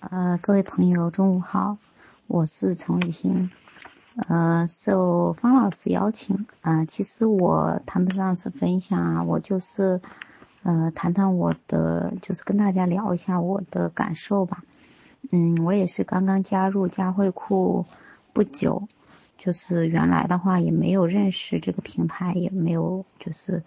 呃，各位朋友，中午好，我是陈雨欣。呃，受方老师邀请啊，其实我谈不上是分享啊，我就是呃谈谈我的，就是跟大家聊一下我的感受吧。嗯，我也是刚刚加入佳慧库不久，就是原来的话也没有认识这个平台，也没有就是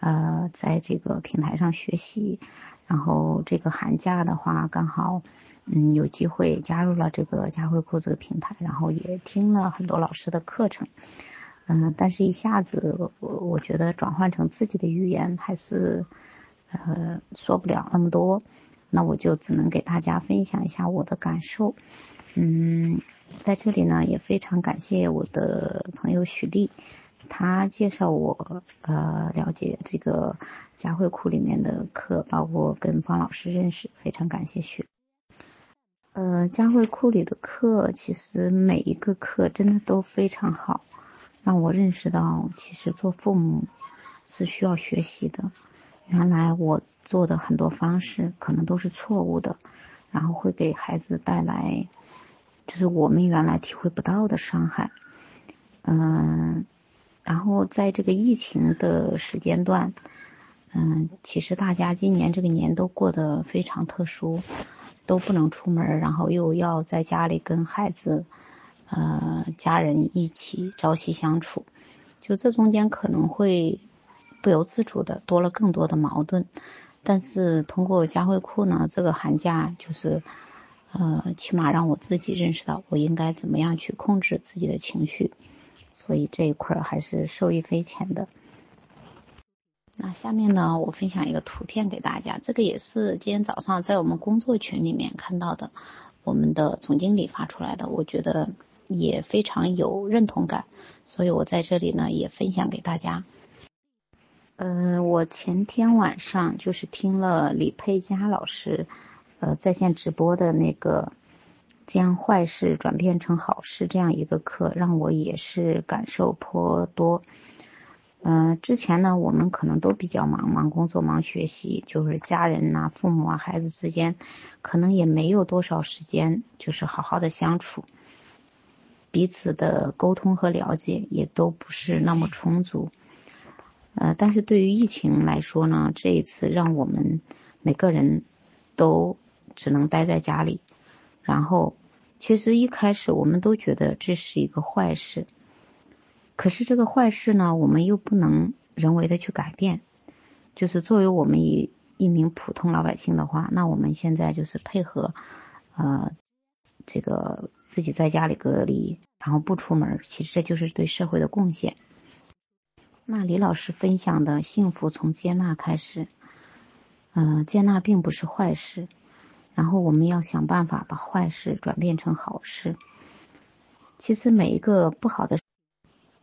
呃在这个平台上学习，然后这个寒假的话刚好。嗯，有机会加入了这个佳慧库这个平台，然后也听了很多老师的课程，嗯，但是一下子我我觉得转换成自己的语言还是呃说不了那么多，那我就只能给大家分享一下我的感受。嗯，在这里呢也非常感谢我的朋友许丽，他介绍我呃了解这个佳慧库里面的课，包括跟方老师认识，非常感谢学。呃，佳慧库里的课，其实每一个课真的都非常好，让我认识到，其实做父母是需要学习的。原来我做的很多方式可能都是错误的，然后会给孩子带来，就是我们原来体会不到的伤害。嗯，然后在这个疫情的时间段，嗯，其实大家今年这个年都过得非常特殊。都不能出门，然后又要在家里跟孩子、呃家人一起朝夕相处，就这中间可能会不由自主的多了更多的矛盾。但是通过佳慧库呢，这个寒假就是呃起码让我自己认识到我应该怎么样去控制自己的情绪，所以这一块还是受益匪浅的。那下面呢，我分享一个图片给大家，这个也是今天早上在我们工作群里面看到的，我们的总经理发出来的，我觉得也非常有认同感，所以我在这里呢也分享给大家。嗯，我前天晚上就是听了李佩佳老师呃在线直播的那个将坏事转变成好事这样一个课，让我也是感受颇多。嗯，之前呢，我们可能都比较忙，忙工作，忙学习，就是家人呐、父母啊、孩子之间，可能也没有多少时间，就是好好的相处，彼此的沟通和了解也都不是那么充足。呃，但是对于疫情来说呢，这一次让我们每个人都只能待在家里，然后，其实一开始我们都觉得这是一个坏事。可是这个坏事呢，我们又不能人为的去改变。就是作为我们一一名普通老百姓的话，那我们现在就是配合，呃，这个自己在家里隔离，然后不出门，其实这就是对社会的贡献。那李老师分享的幸福从接纳开始，嗯，接纳并不是坏事，然后我们要想办法把坏事转变成好事。其实每一个不好的。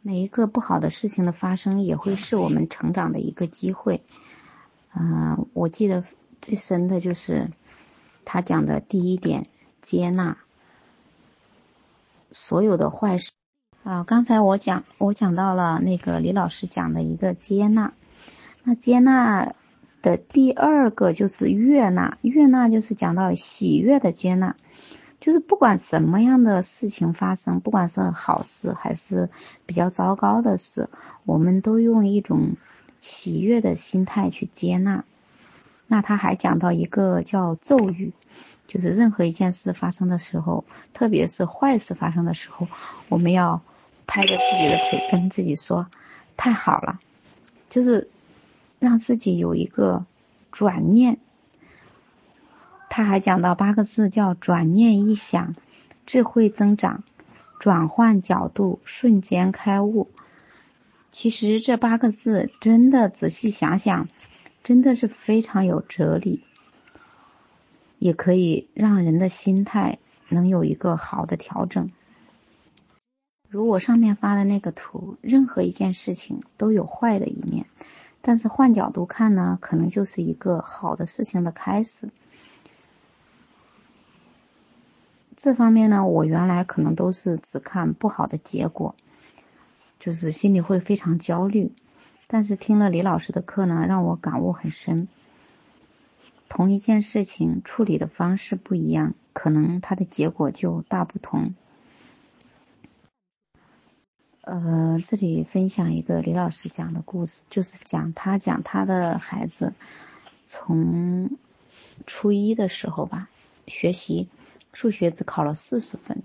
每一个不好的事情的发生，也会是我们成长的一个机会。嗯，我记得最深的就是他讲的第一点，接纳所有的坏事。啊，刚才我讲我讲到了那个李老师讲的一个接纳，那接纳的第二个就是悦纳，悦纳就是讲到喜悦的接纳。就是不管什么样的事情发生，不管是好事还是比较糟糕的事，我们都用一种喜悦的心态去接纳。那他还讲到一个叫咒语，就是任何一件事发生的时候，特别是坏事发生的时候，我们要拍着自己的腿，跟自己说太好了，就是让自己有一个转念。他还讲到八个字，叫转念一想，智慧增长，转换角度，瞬间开悟。其实这八个字真的仔细想想，真的是非常有哲理，也可以让人的心态能有一个好的调整。如我上面发的那个图，任何一件事情都有坏的一面，但是换角度看呢，可能就是一个好的事情的开始。这方面呢，我原来可能都是只看不好的结果，就是心里会非常焦虑。但是听了李老师的课呢，让我感悟很深。同一件事情处理的方式不一样，可能它的结果就大不同。呃，这里分享一个李老师讲的故事，就是讲他讲他的孩子从初一的时候吧，学习数学只考了四十分。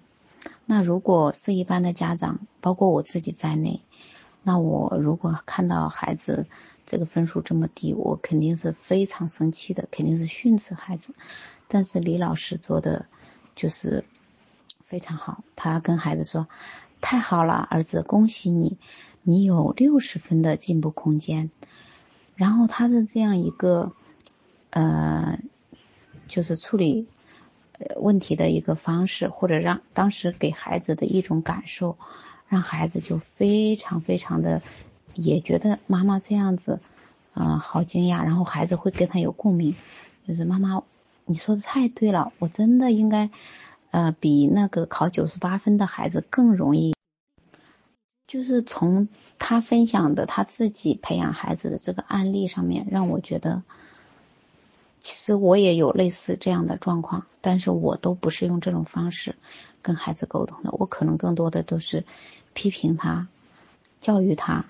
那如果是一般的家长，包括我自己在内，那我如果看到孩子这个分数这么低，我肯定是非常生气的，肯定是训斥孩子。但是李老师做的就是非常好，他跟孩子说。太好了，儿子，恭喜你，你有六十分的进步空间。然后他的这样一个呃，就是处理问题的一个方式，或者让当时给孩子的一种感受，让孩子就非常非常的也觉得妈妈这样子，嗯，好惊讶。然后孩子会跟他有共鸣，就是妈妈，你说的太对了，我真的应该。呃，比那个考九十八分的孩子更容易。就是从他分享的他自己培养孩子的这个案例上面，让我觉得，其实我也有类似这样的状况，但是我都不是用这种方式跟孩子沟通的，我可能更多的都是批评他、教育他，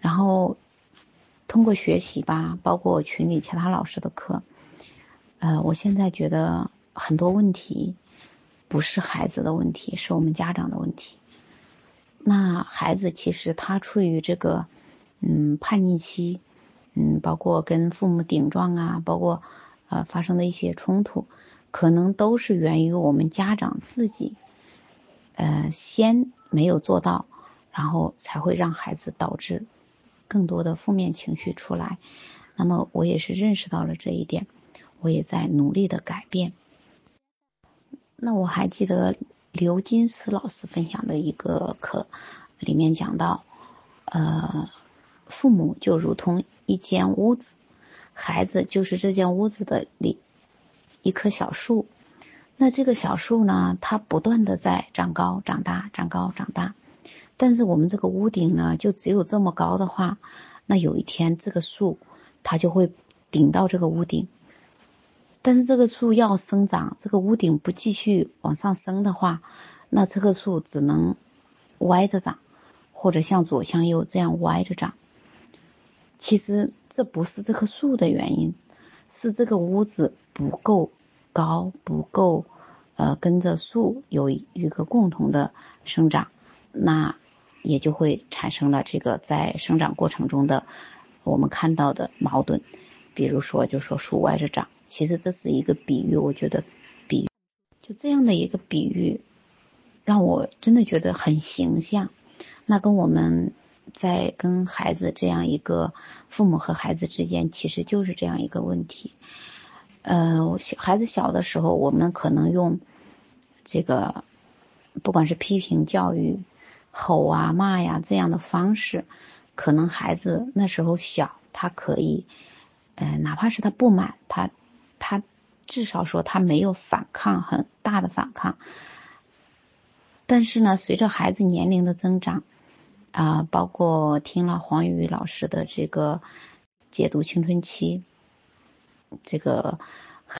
然后通过学习吧，包括群里其他老师的课，呃，我现在觉得。很多问题不是孩子的问题，是我们家长的问题。那孩子其实他处于这个嗯叛逆期，嗯，包括跟父母顶撞啊，包括呃发生的一些冲突，可能都是源于我们家长自己呃先没有做到，然后才会让孩子导致更多的负面情绪出来。那么我也是认识到了这一点，我也在努力的改变。那我还记得刘金石老师分享的一个课，里面讲到，呃，父母就如同一间屋子，孩子就是这间屋子的里一棵小树。那这个小树呢，它不断的在长高、长大、长高、长大。但是我们这个屋顶呢，就只有这么高的话，那有一天这个树它就会顶到这个屋顶。但是这个树要生长，这个屋顶不继续往上升的话，那这棵树只能歪着长，或者向左向右这样歪着长。其实这不是这棵树的原因，是这个屋子不够高，不够呃跟着树有一个共同的生长，那也就会产生了这个在生长过程中的我们看到的矛盾。比如说，就说树歪着长。其实这是一个比喻，我觉得比就这样的一个比喻，让我真的觉得很形象。那跟我们在跟孩子这样一个父母和孩子之间，其实就是这样一个问题。呃，小孩子小的时候，我们可能用这个不管是批评教育、吼啊、骂呀这样的方式，可能孩子那时候小，他可以，呃，哪怕是他不满他。至少说他没有反抗很大的反抗，但是呢，随着孩子年龄的增长，啊，包括听了黄宇老师的这个解读青春期，这个